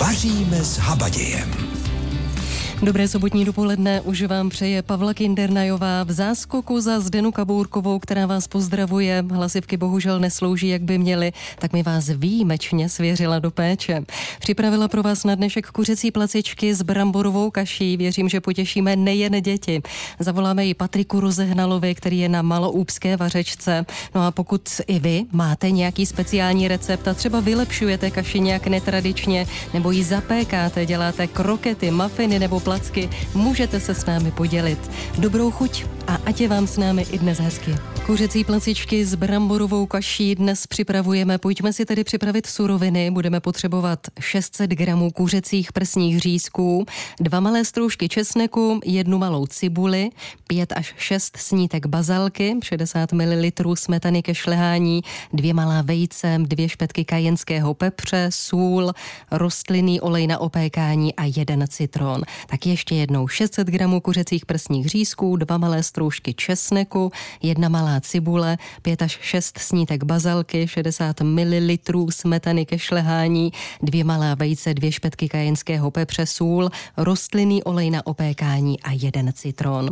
Vaříme s habadějem. Dobré sobotní dopoledne už vám přeje Pavla Kindernajová v záskoku za Zdenu Kabourkovou, která vás pozdravuje. Hlasivky bohužel neslouží, jak by měly, tak mi vás výjimečně svěřila do péče. Připravila pro vás na dnešek kuřecí placičky s bramborovou kaší. Věřím, že potěšíme nejen děti. Zavoláme i Patriku Rozehnalovi, který je na maloúpské vařečce. No a pokud i vy máte nějaký speciální recept a třeba vylepšujete kaši nějak netradičně, nebo ji zapékáte, děláte krokety, mafiny nebo placky, můžete se s námi podělit. Dobrou chuť a ať je vám s námi i dnes hezky. Kuřecí placičky s bramborovou kaší dnes připravujeme. Pojďme si tedy připravit suroviny. Budeme potřebovat 600 gramů kuřecích prsních řízků, dva malé stroužky česneku, jednu malou cibuli, 5 až 6 snítek bazalky, 60 ml smetany ke šlehání, dvě malá vejce, dvě špetky kajenského pepře, sůl, rostlinný olej na opékání a jeden citron. Tak ještě jednou 600 gramů kuřecích prsních řízků, dva malé stroužky česneku, jedna malá cibule, 5 až 6 snítek bazalky, 60 ml smetany ke šlehání, dvě malá vejce, dvě špetky kajenského pepře, sůl, rostlinný olej na opékání a jeden citron.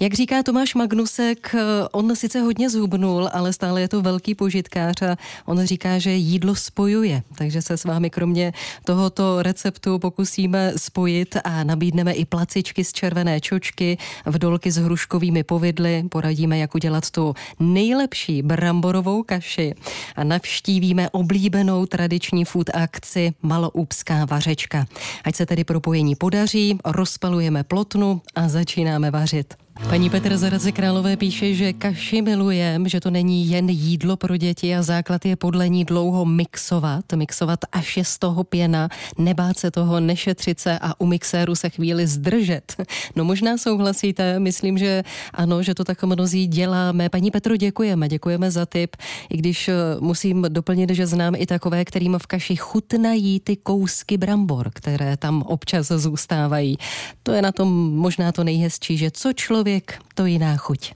Jak říká Tomáš Magnusek, on sice hodně zhubnul, ale stále je to velký požitkář a on říká, že jídlo spojuje, takže se s vámi kromě tohoto receptu pokusíme spojit a nabídneme i placičky z červené čočky, vdolky s hruškovými povidly, poradíme, jak udělat tu nejlepší bramborovou kaši a navštívíme oblíbenou tradiční food akci Maloúpská vařečka. Ať se tedy propojení podaří, rozpalujeme plotnu a začínáme vařit. Paní Petr Zaradze Králové píše, že kaši milujem, že to není jen jídlo pro děti a základ je podle ní dlouho mixovat, mixovat až je z toho pěna, nebát se toho, nešetřit se a u mixéru se chvíli zdržet. No možná souhlasíte, myslím, že ano, že to tak mnozí děláme. Paní Petro, děkujeme, děkujeme za tip, i když eh, musím doplnit, že znám i takové, kterým v kaši chutnají ty kousky brambor, které tam občas zůstávají. To je na tom možná to nejhezčí, že co člověk člověk, to jiná chuť.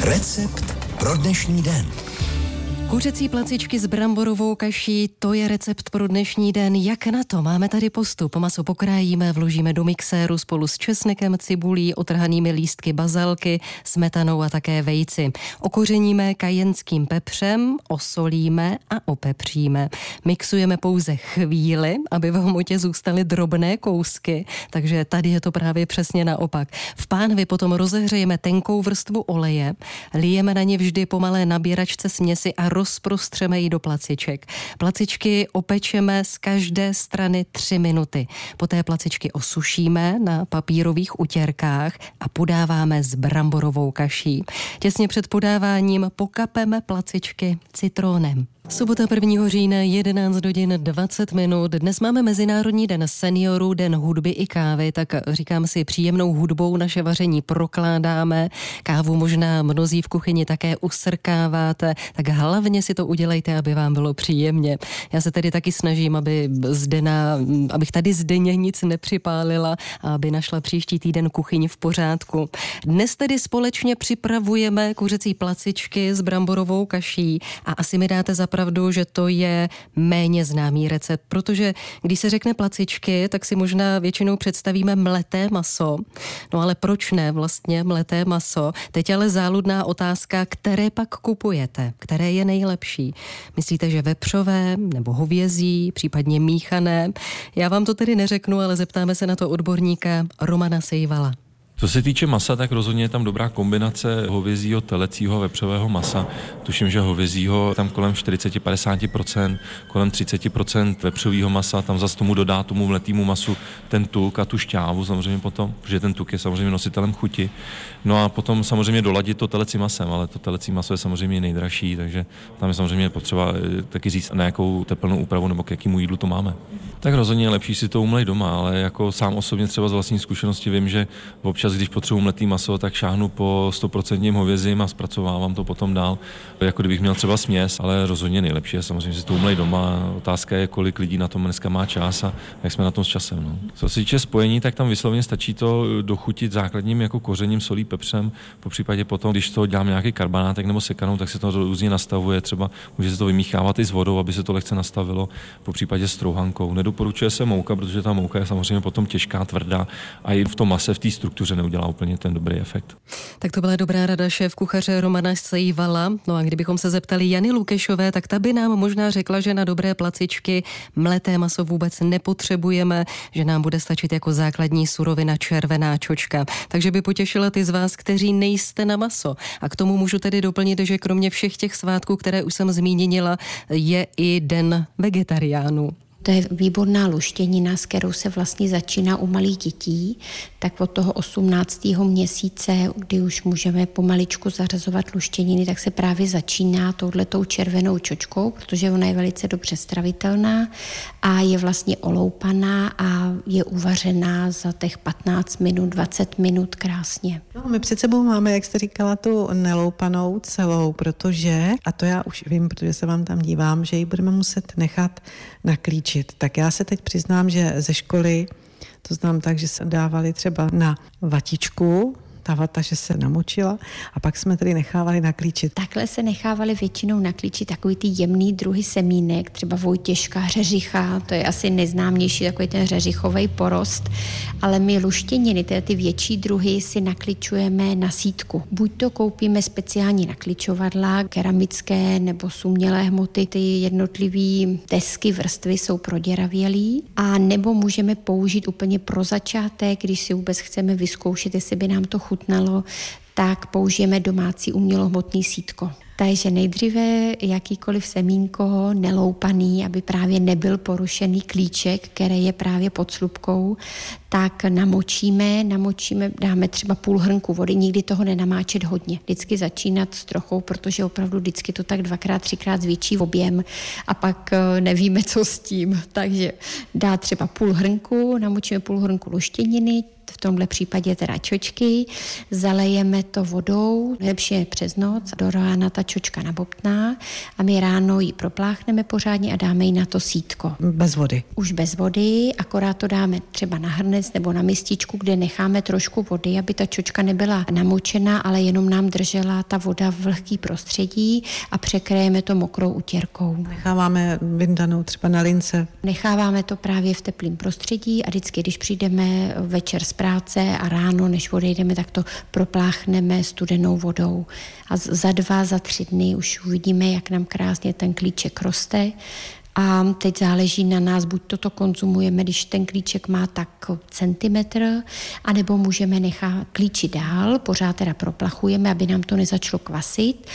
Recept pro dnešní den. Kuřecí placičky s bramborovou kaší, to je recept pro dnešní den. Jak na to? Máme tady postup. Maso pokrájíme, vložíme do mixéru spolu s česnekem, cibulí, otrhanými lístky bazalky, smetanou a také vejci. Okořeníme kajenským pepřem, osolíme a opepříme. Mixujeme pouze chvíli, aby v hmotě zůstaly drobné kousky, takže tady je to právě přesně naopak. V pánvi potom rozehřejeme tenkou vrstvu oleje, lijeme na ně vždy pomalé nabíračce směsi a rozprostřeme ji do placiček. Placičky opečeme z každé strany tři minuty. Poté placičky osušíme na papírových utěrkách a podáváme s bramborovou kaší. Těsně před podáváním pokapeme placičky citronem. Sobota 1. října 11 hodin 20 minut. Dnes máme Mezinárodní den seniorů, den hudby i kávy, tak říkám si, příjemnou hudbou naše vaření prokládáme. Kávu možná mnozí v kuchyni také usrkáváte, tak hlavně si to udělejte, aby vám bylo příjemně. Já se tedy taky snažím, aby zde na, abych tady zdenně nic nepřipálila a aby našla příští týden kuchyni v pořádku. Dnes tedy společně připravujeme kuřecí placičky s bramborovou kaší a asi mi dáte za pravdu, že to je méně známý recept, protože když se řekne placičky, tak si možná většinou představíme mleté maso. No ale proč ne vlastně mleté maso? Teď ale záludná otázka, které pak kupujete, které je nejlepší. Myslíte, že vepřové nebo hovězí, případně míchané? Já vám to tedy neřeknu, ale zeptáme se na to odborníka Romana Sejvala. Co se týče masa, tak rozhodně je tam dobrá kombinace hovězího, telecího, vepřového masa. Tuším, že hovězího tam kolem 40-50%, kolem 30% vepřového masa, tam zase tomu dodá tomu mletýmu masu ten tuk a tu šťávu samozřejmě potom, protože ten tuk je samozřejmě nositelem chuti. No a potom samozřejmě doladit to telecí masem, ale to telecí maso je samozřejmě nejdražší, takže tam je samozřejmě potřeba eh, taky říct, na jakou teplnou úpravu nebo k jakému jídlu to máme. Tak rozhodně je lepší si to umlej doma, ale jako sám osobně třeba z vlastní zkušenosti vím, že občas, když potřebuji mletý maso, tak šáhnu po 100% hovězím a zpracovávám to potom dál, jako kdybych měl třeba směs, ale rozhodně nejlepší je samozřejmě si to umlej doma. Otázka je, kolik lidí na tom dneska má čas a jak jsme na tom s časem. No. Co se týče spojení, tak tam vyslovně stačí to dochutit základním jako kořením, solí, pepřem, po případě potom, když to dělám nějaký karbanátek nebo sekanou, tak se to různě nastavuje, třeba může se to vymíchávat i s vodou, aby se to lehce nastavilo, po případě s trouhankou. Nedoporučuje se mouka, protože ta mouka je samozřejmě potom těžká, tvrdá a i v tom mase, v té struktuře neudělá úplně ten dobrý efekt. Tak to byla dobrá rada šéf kuchaře Romana Sejvala. No a kdybychom se zeptali Jany Lukešové, tak ta by nám možná řekla, že na dobré placičky mleté maso vůbec nepotřebujeme, že nám bude stačit jako základní surovina červená čočka. Takže by potěšila ty z vás, kteří nejste na maso. A k tomu můžu tedy doplnit, že kromě všech těch svátků, které už jsem zmínila, je i den vegetariánů. To je výborná luštěnina, s kterou se vlastně začíná u malých dětí, tak od toho 18. měsíce, kdy už můžeme pomaličku zařazovat luštěniny, tak se právě začíná touhletou červenou čočkou, protože ona je velice dobře stravitelná a je vlastně oloupaná a je uvařená za těch 15 minut, 20 minut krásně. No, my před sebou máme, jak jste říkala, tu neloupanou celou, protože, a to já už vím, protože se vám tam dívám, že ji budeme muset nechat naklíčit. Tak já se teď přiznám, že ze školy to znám tak, že se dávali třeba na vatičku, ta vata, že se namočila a pak jsme tedy nechávali naklíčit. Takhle se nechávali většinou naklíčit takový ty jemný druhy semínek, třeba Vojtěžka, řeřicha, to je asi neznámější takový ten řeřichový porost, ale my luštěniny, tedy ty větší druhy, si nakličujeme na sítku. Buď to koupíme speciální nakličovadla, keramické nebo sumělé hmoty, ty jednotlivé desky, vrstvy jsou proděravělý, a nebo můžeme použít úplně pro začátek, když si vůbec chceme vyzkoušet, jestli by nám to chutnalo chutnalo, tak použijeme domácí umělohmotný sítko. Takže nejdříve jakýkoliv semínko neloupaný, aby právě nebyl porušený klíček, který je právě pod slupkou, tak namočíme, namočíme, dáme třeba půl hrnku vody, nikdy toho nenamáčet hodně. Vždycky začínat s trochou, protože opravdu vždycky to tak dvakrát, třikrát zvětší objem a pak eh, nevíme, co s tím. Takže dá třeba půl hrnku, namočíme půl hrnku luštěniny, v tomhle případě teda čočky, zalejeme to vodou, lepší je přes noc, do rána ta čočka nabobtná a my ráno ji propláchneme pořádně a dáme ji na to sítko. Bez vody. Už bez vody, akorát to dáme třeba na hrnec nebo na mističku, kde necháme trošku vody, aby ta čočka nebyla namočená, ale jenom nám držela ta voda v vlhký prostředí a překrajeme to mokrou utěrkou. Necháváme vyndanou třeba na lince. Necháváme to právě v teplém prostředí a vždycky, když přijdeme večer z práce a ráno, než odejdeme, tak to propláchneme studenou vodou. A za dva, za tři dny už uvidíme, jak nám krásně ten klíček roste a teď záleží na nás, buď toto konzumujeme, když ten klíček má tak centimetr, anebo můžeme nechat klíči dál, pořád teda proplachujeme, aby nám to nezačalo kvasit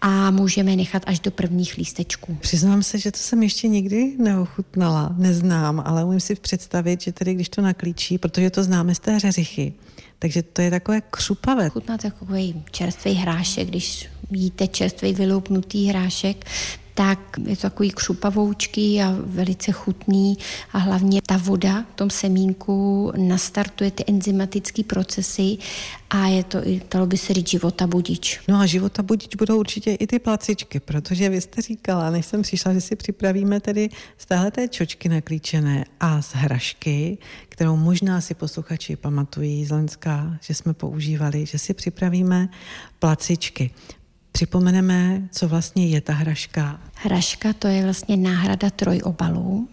a můžeme nechat až do prvních lístečků. Přiznám se, že to jsem ještě nikdy neochutnala, neznám, ale umím si představit, že tedy když to naklíčí, protože to známe z té řeřichy, takže to je takové křupavé. Chutná takový čerstvý hrášek, když jíte čerstvý vyloupnutý hrášek, tak je to takový křupavoučký a velice chutný a hlavně ta voda v tom semínku nastartuje ty enzymatické procesy a je to, dalo by se říct, života budič. No a života budič budou určitě i ty placičky, protože vy jste říkala, než jsem přišla, že si připravíme tedy z téhleté čočky naklíčené a z hrašky, kterou možná si posluchači pamatují z Lenska, že jsme používali, že si připravíme placičky. Připomeneme, co vlastně je ta hraška. Hraška to je vlastně náhrada trojobalů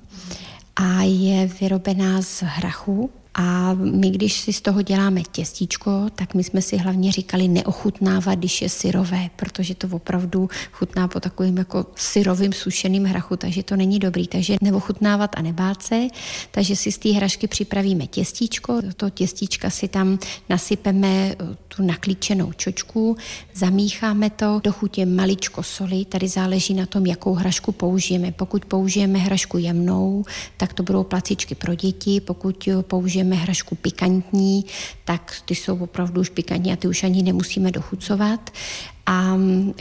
a je vyrobená z hrachu, a my, když si z toho děláme těstíčko, tak my jsme si hlavně říkali neochutnávat, když je syrové, protože to opravdu chutná po takovým jako syrovým sušeným hrachu, takže to není dobrý. Takže neochutnávat a nebát se, takže si z té hrašky připravíme těstíčko, do toho těstíčka si tam nasypeme eh, tu naklíčenou čočku, zamícháme to, do chutě maličko soli, tady záleží na tom, jakou hrašku použijeme. Pokud použijeme hrašku jemnou, tak to budou placičky pro děti, pokud použijeme pěstujeme hrašku pikantní, tak ty jsou opravdu už pikantní a ty už ani nemusíme dochucovat a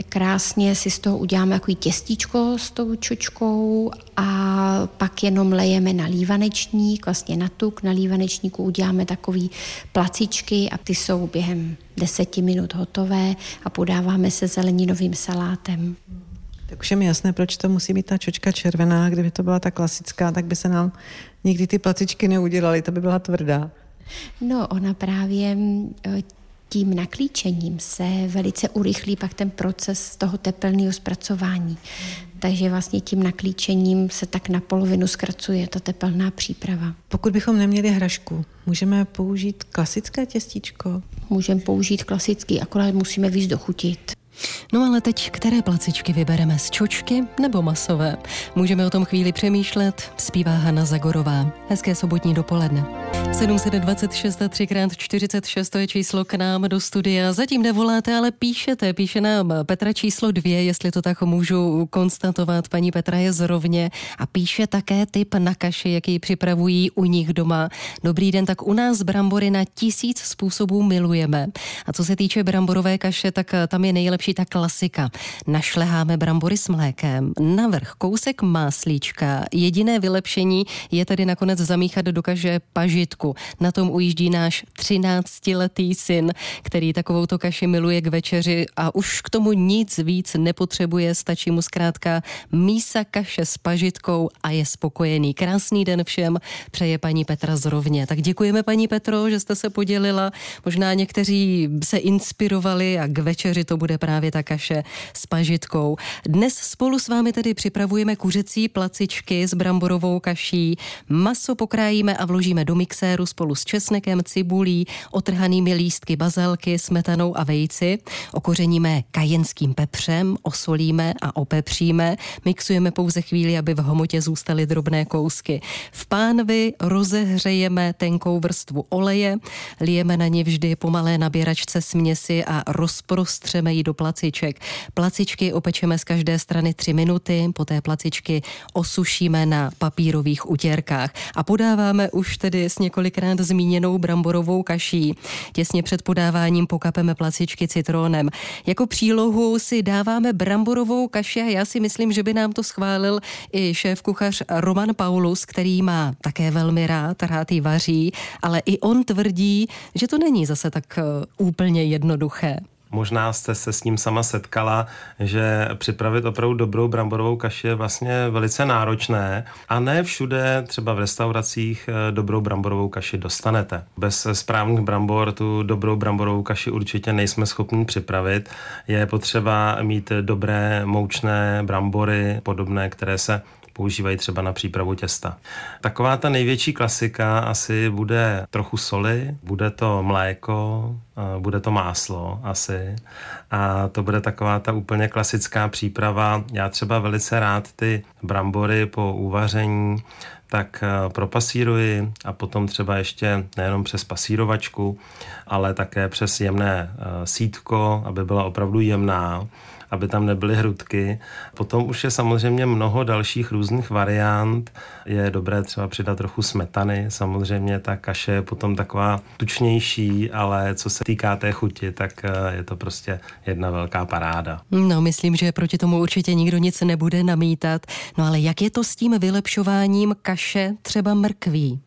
krásně si z toho uděláme takový těstíčko s tou čočkou a pak jenom lejeme na lívanečník, vlastně na tuk, na lívanečníku uděláme takový placičky a ty jsou během deseti minut hotové a podáváme se zeleninovým salátem. Tak už je mi jasné, proč to musí být ta čočka červená. Kdyby to byla ta klasická, tak by se nám nikdy ty placičky neudělaly, to by byla tvrdá. No, ona právě tím naklíčením se velice urychlí pak ten proces toho tepelného zpracování. Takže vlastně tím naklíčením se tak na polovinu zkracuje ta tepelná příprava. Pokud bychom neměli hrašku, můžeme použít klasické těstíčko? Můžeme použít klasický, akorát musíme víc dochutit. No ale teď, které placičky vybereme z čočky nebo masové? Můžeme o tom chvíli přemýšlet, zpívá Hanna Zagorová. Hezké sobotní dopoledne. 726 a 3x46 to je číslo k nám do studia. Zatím nevoláte, ale píšete. Píše nám Petra číslo dvě, jestli to tak můžu konstatovat. Paní Petra je zrovně a píše také typ na kaši, jaký připravují u nich doma. Dobrý den, tak u nás brambory na tisíc způsobů milujeme. A co se týče bramborové kaše, tak tam je nejlepší ta klasika. Našleháme brambory s mlékem, navrh kousek máslíčka. Jediné vylepšení je tedy nakonec zamíchat do kaše pažitku. Na tom ujíždí náš 13-letý syn, který takovou to kaši miluje k večeři a už k tomu nic víc nepotřebuje, stačí mu zkrátka mísa kaše s pažitkou a je spokojený. Krásný den všem, přeje paní Petra zrovně. Tak děkujeme paní Petro, že jste se podělila. Možná někteří se inspirovali a k večeři to bude právě právě ta kaše s pažitkou. Dnes spolu s vámi tedy připravujeme kuřecí placičky s bramborovou kaší. Maso pokrájíme a vložíme do mixéru spolu s česnekem, cibulí, otrhanými lístky bazalky, smetanou a vejci. Okořeníme kajenským pepřem, osolíme a opepříme. Mixujeme pouze chvíli, aby v hmotě zůstaly drobné kousky. V pánvi rozehřejeme tenkou vrstvu oleje, lijeme na ní vždy pomalé nabíračce směsi a rozprostřeme ji do placiček. Placičky opečeme z každé strany 3 minuty, poté placičky osušíme na papírových utěrkách a podáváme už tedy s několikrát zmíněnou bramborovou kaší. Těsně před podáváním pokapeme placičky citrónem. Jako přílohu si dáváme bramborovou kaši a já si myslím, že by nám to schválil i šéf kuchař Roman Paulus, který má také velmi rád, rád ji vaří, ale i on tvrdí, že to není zase tak eh, úplně jednoduché. Možná jste se s ním sama setkala, že připravit opravdu dobrou bramborovou kaši je vlastně velice náročné a ne všude, třeba v restauracích, eh, dobrou bramborovou kaši dostanete. Bez správných brambor tu dobrou bramborovou kaši určitě nejsme schopni připravit. Je potřeba mít dobré moučné brambory, podobné, které se používají třeba na přípravu těsta. Taková ta největší klasika asi bude trochu soli, bude to mléko, bude to máslo asi a to bude taková ta úplně klasická příprava. Já třeba velice rád ty brambory po uvaření tak propasíruji a potom třeba ještě nejenom přes pasírovačku, ale také přes jemné sítko, aby byla opravdu jemná aby tam nebyly hrudky. Potom už je samozřejmě mnoho dalších různých variant. Je dobré třeba přidat trochu smetany. Samozřejmě ta kaše je potom taková tučnější, ale co se týká té chuti, tak eh, je to prostě jedna velká paráda. No, myslím, že proti tomu určitě nikdo nic nebude namítat. No ale jak je to s tím vylepšováním kaše třeba mrkví?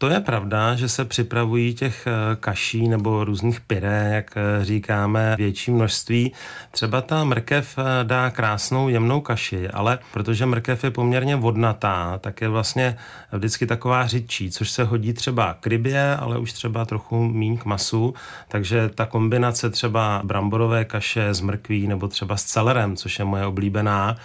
To je pravda, že se připravují těch eh, kaší nebo různých pyré, jak eh, říkáme, větší množství. Třeba ta mrkev eh, dá krásnou jemnou kaši, ale protože mrkev je poměrně vodnatá, tak je vlastně vždycky taková řidčí, což se hodí třeba k rybě, ale už třeba trochu míň k masu. Takže ta kombinace třeba bramborové kaše s mrkví nebo třeba s celerem, což je moje oblíbená,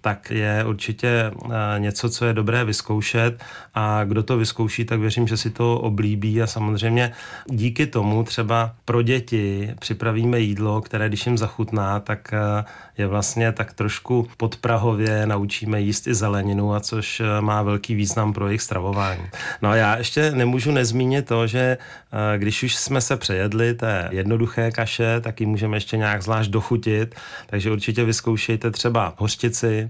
tak je určitě eh, něco, co je dobré vyzkoušet. A kdo to vyzkouší, tak věřím, že si to oblíbí. A samozřejmě díky tomu třeba pro děti připravíme jídlo, které když jim zachutná, tak eh, je vlastně tak trošku podprahově naučíme jíst i zeleninu, a což eh, má velký význam pro jejich stravování. No a já ještě nemůžu nezmínit to, že když už jsme se přejedli té jednoduché kaše, tak ji můžeme ještě nějak zvlášť dochutit, takže určitě vyzkoušejte třeba hořčici,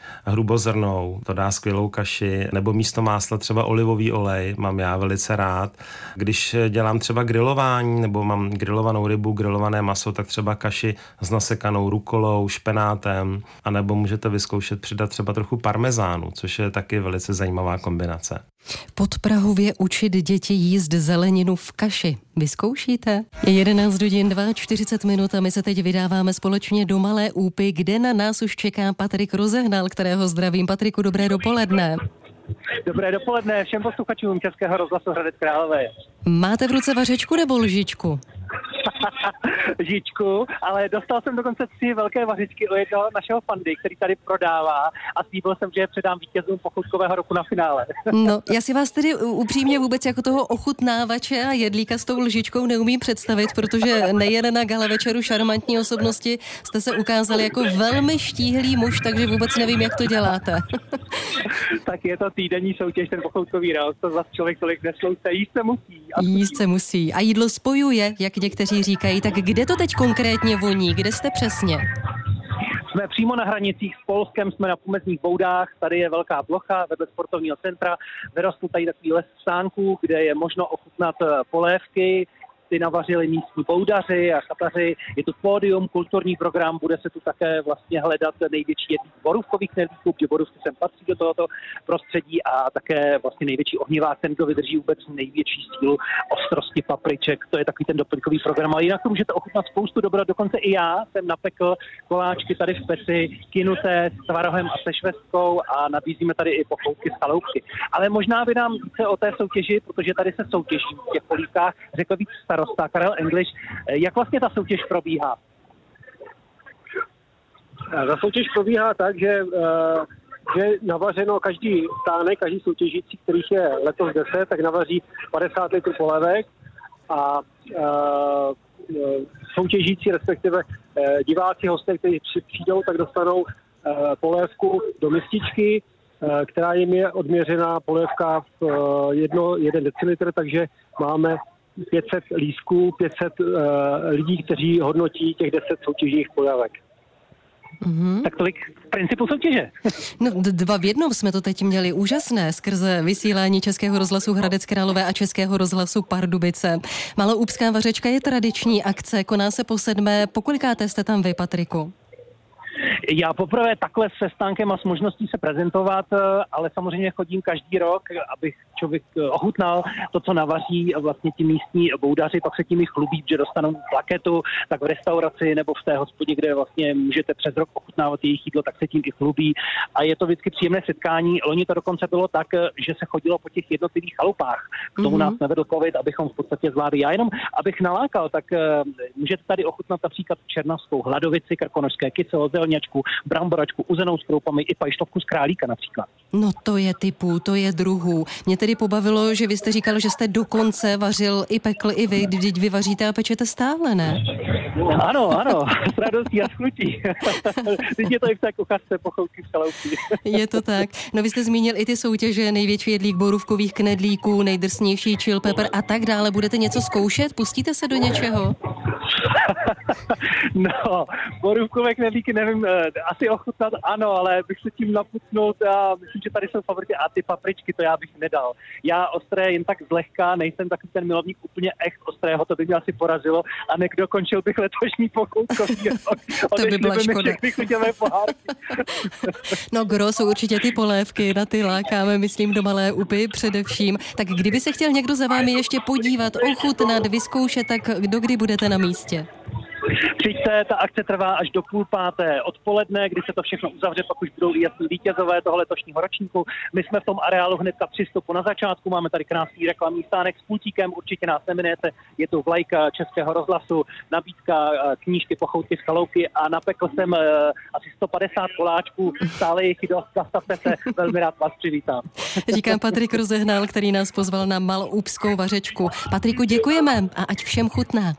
hrubozrnou, to dá skvělou kaši, nebo místo másla třeba olivový olej, mám já velice rád. Když dělám třeba grilování, nebo mám grilovanou rybu, grilované maso, tak třeba kaši s nasekanou rukolou, špenátem, anebo můžete vyzkoušet přidat třeba trochu parmezánu, což je taky velice zajímavá kombinace. Podprahově učit děti jíst zeleninu v kaši. Vyzkoušíte? Je 11 hodin 42 minut a my se teď vydáváme společně do Malé Úpy, kde na nás už čeká Patrik Rozehnal, kterého zdravím. Patriku, dobré dopoledne. Dobré dopoledne všem posluchačům Českého rozhlasu Hradec Králové. Máte v ruce vařečku nebo lžičku? Žičku, ale dostal jsem dokonce tři velké vařičky u jednoho našeho fandy, který tady prodává a slíbil jsem, že je předám vítězům pochutkového roku na finále. no, já si vás tedy upřímně vůbec jako toho ochutnávače a jedlíka s tou lžičkou neumím představit, protože nejen na gala večeru šarmantní osobnosti jste se ukázali jako velmi štíhlý muž, takže vůbec nevím, jak to děláte. tak je to týdenní soutěž, ten pochoutkový rok, to zase člověk tolik neslouce, jíst se musí. Jíst se musí. A jídlo spojuje, jak někteří říkají. Tak kde to teď konkrétně voní? Kde jste přesně? Jsme přímo na hranicích s Polskem, jsme na pomezních boudách, tady je velká plocha vedle sportovního centra, vyrostl tady takový les stánků, kde je možno ochutnat eh, polévky, ty navařili místní boudaři a chataři. Je tu pódium, kulturní program, bude se tu také vlastně hledat největší jedných borůvkových knedlíků, protože borůvky sem patří do tohoto prostředí a také vlastně největší ohnivák, ten, kdo vydrží vůbec největší sílu ostrosti papriček. To je takový ten doplňkový program. Ale jinak to můžete ochutnat spoustu dobra. Dokonce i já jsem napekl koláčky tady v peci, kinuté s tvarohem a se švestkou a nabízíme tady i pochoutky z chaloupky. Ale možná by nám více o té soutěži, protože tady se soutěží v těch polívkách, řekl víc starostů starosta Karel English. Jak vlastně ta soutěž probíhá? Ta soutěž probíhá tak, že, eh, že navařeno každý stánek, každý soutěžící, kterých je letos 10, tak navaří 50 litrů polévek a soutěžící, respektive diváci, hosté, kteří přijdou, tak dostanou polévku do mističky, která jim je odměřená polévka v jedno, jeden decilitr, takže máme 500 lísků, 500 uh, lidí, kteří hodnotí těch 10 soutěžních pojavek. Mm-hmm. Tak tolik principu soutěže. no, dva v jednom jsme to teď měli úžasné skrze vysílání Českého rozhlasu Hradec Králové a Českého rozhlasu Pardubice. Maloúbská vařečka je tradiční akce, koná se po sedmé. Pokolikáte jste tam vy, Patriku? Já poprvé takhle se stánkem a s možností se prezentovat, eh, ale samozřejmě chodím každý rok, abych člověk eh, ochutnal to, co navaří vlastně ti místní boudaři, pak se tím i chlubí, že dostanou plaketu, tak v restauraci nebo v té hospodě, kde vlastně můžete přes rok ochutnávat jejich jídlo, tak se tím i chlubí. A je to vždycky příjemné setkání. Loni to dokonce bylo tak, eh, že se chodilo po těch jednotlivých chalupách. K tomu mm-hmm. nás nevedl COVID, abychom v podstatě zvládli. Já jenom, abych nalákal, tak můžete tady ochutnat například černavskou hladovici, krkonožské kycelo, zelňačku, bramboračku, uzenou s kroupami i pajštovku z králíka například. No to je typů, to je druhů. Mě tedy pobavilo, že vy jste říkal, že jste dokonce vařil i pekl, i vy, když vy vaříte a pečete stále, ne? Ano, ano, s radostí a schnutí. Teď je to i v té kuchařce pochoutky v Je to tak. No vy jste zmínil i ty soutěže, největší jedlík borůvkových knedlíků, nejdrsnější chill pepper a tak dále. Budete něco zkoušet? Pustíte se do něčeho? no, borůvkové knedlíky nevím, eh, asi ochutnat ano, ale bych se tím naputnul a myslím, že tady jsou favority a ty papričky, to já bych nedal. Já ostré jen tak zlehka, nejsem takový ten milovník úplně echt ostrého, to by mě asi porazilo a nedokončil bych letošní pokoutkový To by byla škoda. no gro jsou určitě ty polévky, na ty lákáme, myslím, do malé upy především. Tak kdyby se chtěl někdo za vámi ještě podívat, ochutnat, vyzkoušet, tak do kdy budete na místě? Přijďte, ta akce trvá až do půl páté odpoledne, kdy se to všechno uzavře, pak už budou i vítězové toho letošního ročníku. My jsme v tom areálu hnedka při vstupu na začátku, máme tady krásný reklamní stánek s pultíkem, určitě nás neminujete, je tu vlajka Českého rozhlasu, nabídka eh, knížky Pochoutky z chalouky a napekl jsem uh, asi 150 koláčků, stále jich dost, zastavte se, velmi rád vás přivítám. Říkám Patrik Rozehnal, který nás pozval na maloúpskou vařečku. Patriku, děkujeme a ať všem chutná.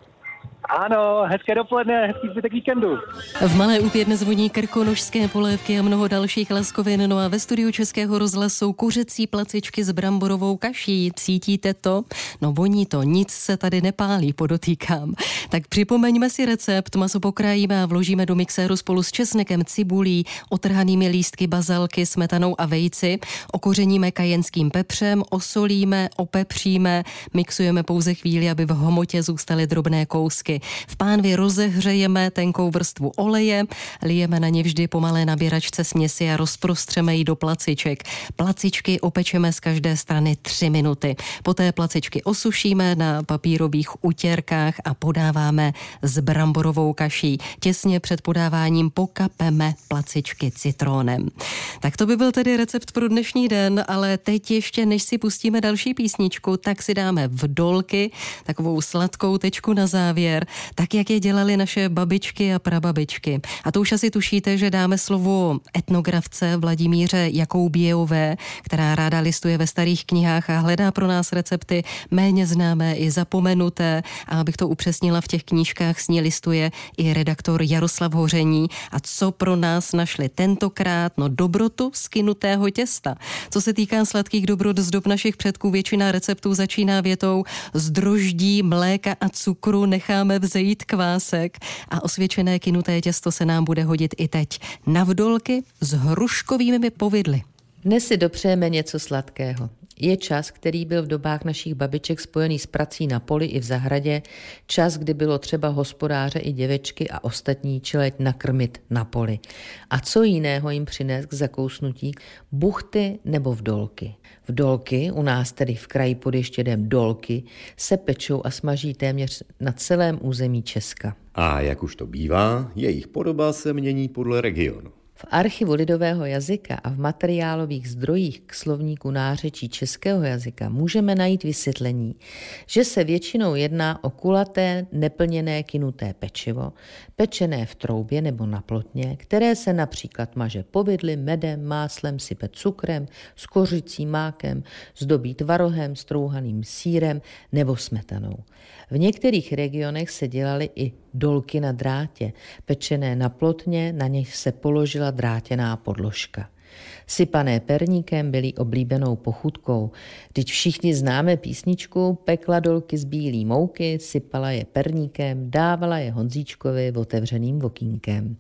Ano, hezké dopoledne, hezký zbytek víkendu. V Malé úpě dnes voní krkonožské polévky a mnoho dalších laskovin. No a ve studiu Českého rozhlasu kuřecí placičky s bramborovou kaší. Cítíte to? No voní to, nic se tady nepálí, podotýkám. Tak připomeňme si recept. Maso pokrájíme a vložíme do mixéru spolu s česnekem, cibulí, otrhanými lístky bazalky, smetanou a vejci. Okořeníme kajenským pepřem, osolíme, opepříme, mixujeme pouze chvíli, aby v homotě zůstaly drobné kousky. V pánvi rozehřejeme tenkou vrstvu oleje, lijeme na ně vždy pomalé nabíračce směsi a rozprostřeme ji do placiček. Placičky opečeme z každé strany 3 minuty. Poté placičky osušíme na papírových utěrkách a podáváme s bramborovou kaší. Těsně před podáváním pokapeme placičky citrónem. Tak to by byl tedy recept pro dnešní den, ale teď ještě než si pustíme další písničku, tak si dáme vdolky, takovou sladkou tečku na závěr tak jak je dělali naše babičky a prababičky. A to už asi tušíte, že dáme slovo etnografce Vladimíře Jakoubějové, která ráda listuje ve starých knihách a hledá pro nás recepty méně známé i zapomenuté. A abych to upřesnila, v těch knížkách s ní listuje i redaktor Jaroslav Hoření. A co pro nás našli tentokrát? No dobrotu skinutého těsta. Co se týká sladkých dobrot z dob našich předků, většina receptů začíná větou z droždí, mléka a cukru necháme vzejít kvásek a osvědčené kinuté těsto se nám bude hodit i teď. Na vdolky s hruškovými povidly. Dnes si dopřejeme něco sladkého. Je čas, který byl v dobách našich babiček spojený s prací na poli i v zahradě, čas, kdy bylo třeba hospodáře i děvečky a ostatní čeleť nakrmit na poli. A co jiného jim přinést k zakousnutí? Buchty nebo vdolky. Vdolky, u nás tedy v kraji pod ještědem dolky, se pečou a smaží téměř na celém území Česka. A jak už to bývá, jejich podoba se mění podle regionu. V archivu lidového jazyka a v materiálových zdrojích k slovníku nářečí českého jazyka můžeme najít vysvětlení, že se většinou jedná o kulaté, neplněné kinuté pečivo, pečené v troubě nebo na plotně, které se například maže povidly, medem, máslem, sype cukrem, s kořicí, mákem, zdobí tvarohem, strouhaným sírem nebo smetanou. V některých regionech se dělaly i dolky na drátě, pečené na plotně, na něž se položila drátěná podložka. Sypané perníkem byly oblíbenou pochutkou. Teď všichni známe písničku Pekla dolky z bílý mouky, sypala je perníkem, dávala je Honzíčkovi otevřeným okýnkem.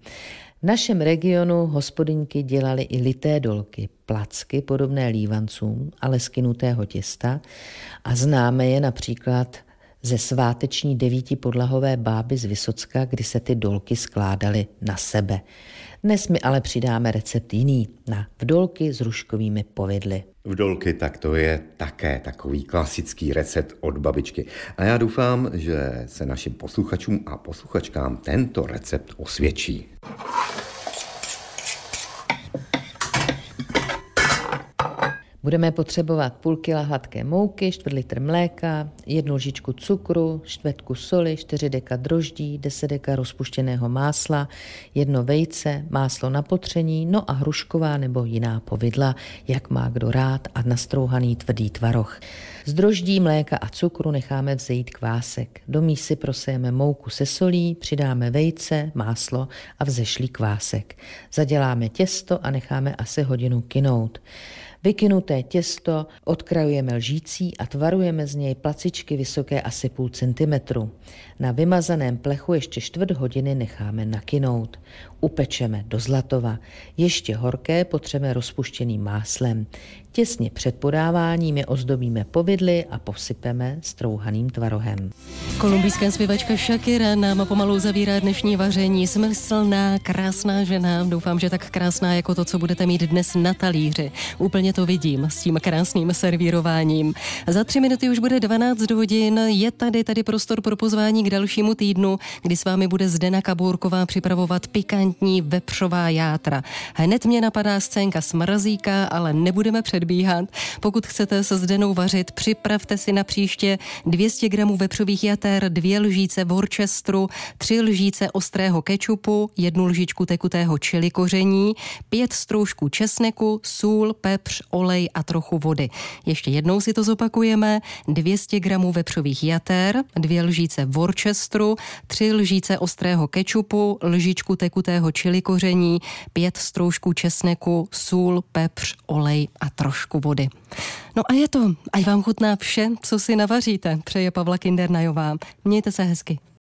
V našem regionu hospodinky dělaly i lité dolky, placky podobné lívancům, ale skinutého těsta a známe je například ze sváteční devíti podlahové báby z Vysocka, kdy se ty dolky skládaly na sebe. Dnes mi ale přidáme recept jiný na vdolky s ruškovými povidly. Vdolky, tak to je také takový klasický recept od babičky. A já doufám, že se našim posluchačům a posluchačkám tento recept osvědčí. Budeme potřebovat půl kila hladké mouky, čtvrt litr mléka, jednu lžičku cukru, čtvrtku soli, 4 deka droždí, 10 deka rozpuštěného másla, jedno vejce, máslo na potření, no a hrušková nebo jiná povidla, jak má kdo rád a nastrouhaný tvrdý tvaroh. Z droždí, mléka a cukru necháme vzejít kvásek. Do mísy prosejeme mouku se solí, přidáme vejce, máslo a vzešlý kvásek. Zaděláme těsto a necháme asi hodinu kinout. Vykynuté těsto odkrajujeme lžící a tvarujeme z něj placičky vysoké asi půl centimetru. Na vymazaném plechu ještě čtvrt hodiny necháme nakynout. Upečeme do zlatova. Ještě horké potřeme rozpuštěným máslem. Těsně před podáváním je ozdobíme povidly a posypeme strouhaným tvarohem. Kolumbijská zpěvačka Shakira nám pomalu zavírá dnešní vaření. Smyslná, krásná žena. Doufám, že tak krásná jako to, co budete mít dnes na talíři. Úplně to vidím s tím krásným servírováním. Za tři minuty už bude 12 hodin. Je tady tady prostor pro pozvání k dalšímu týdnu, kdy s vámi bude Zdena Kabourková připravovat pikantní vepřová játra. Hned mě napadá scénka smrazíka, ale nebudeme před předbíhat. Pokud chcete se Zdenou vařit, připravte si na příště 200 gramů vepřových jater, dvě lžíce Worcesteru, tři lžíce ostrého kečupu, jednu lžičku tekutého čili koření, pět stroužků česneku, sůl, pepř, olej a trochu vody. Ještě jednou si to zopakujeme. 200 gramů vepřových jater, dvě lžíce Worcesteru, tři lžíce ostrého kečupu, lžičku tekutého čili koření, pět stroužků česneku, sůl, pepř, olej a trošku vody. No a je to. Ať vám chutná vše, co si navaříte, přeje Pavla Kindernajová. Mějte se hezky.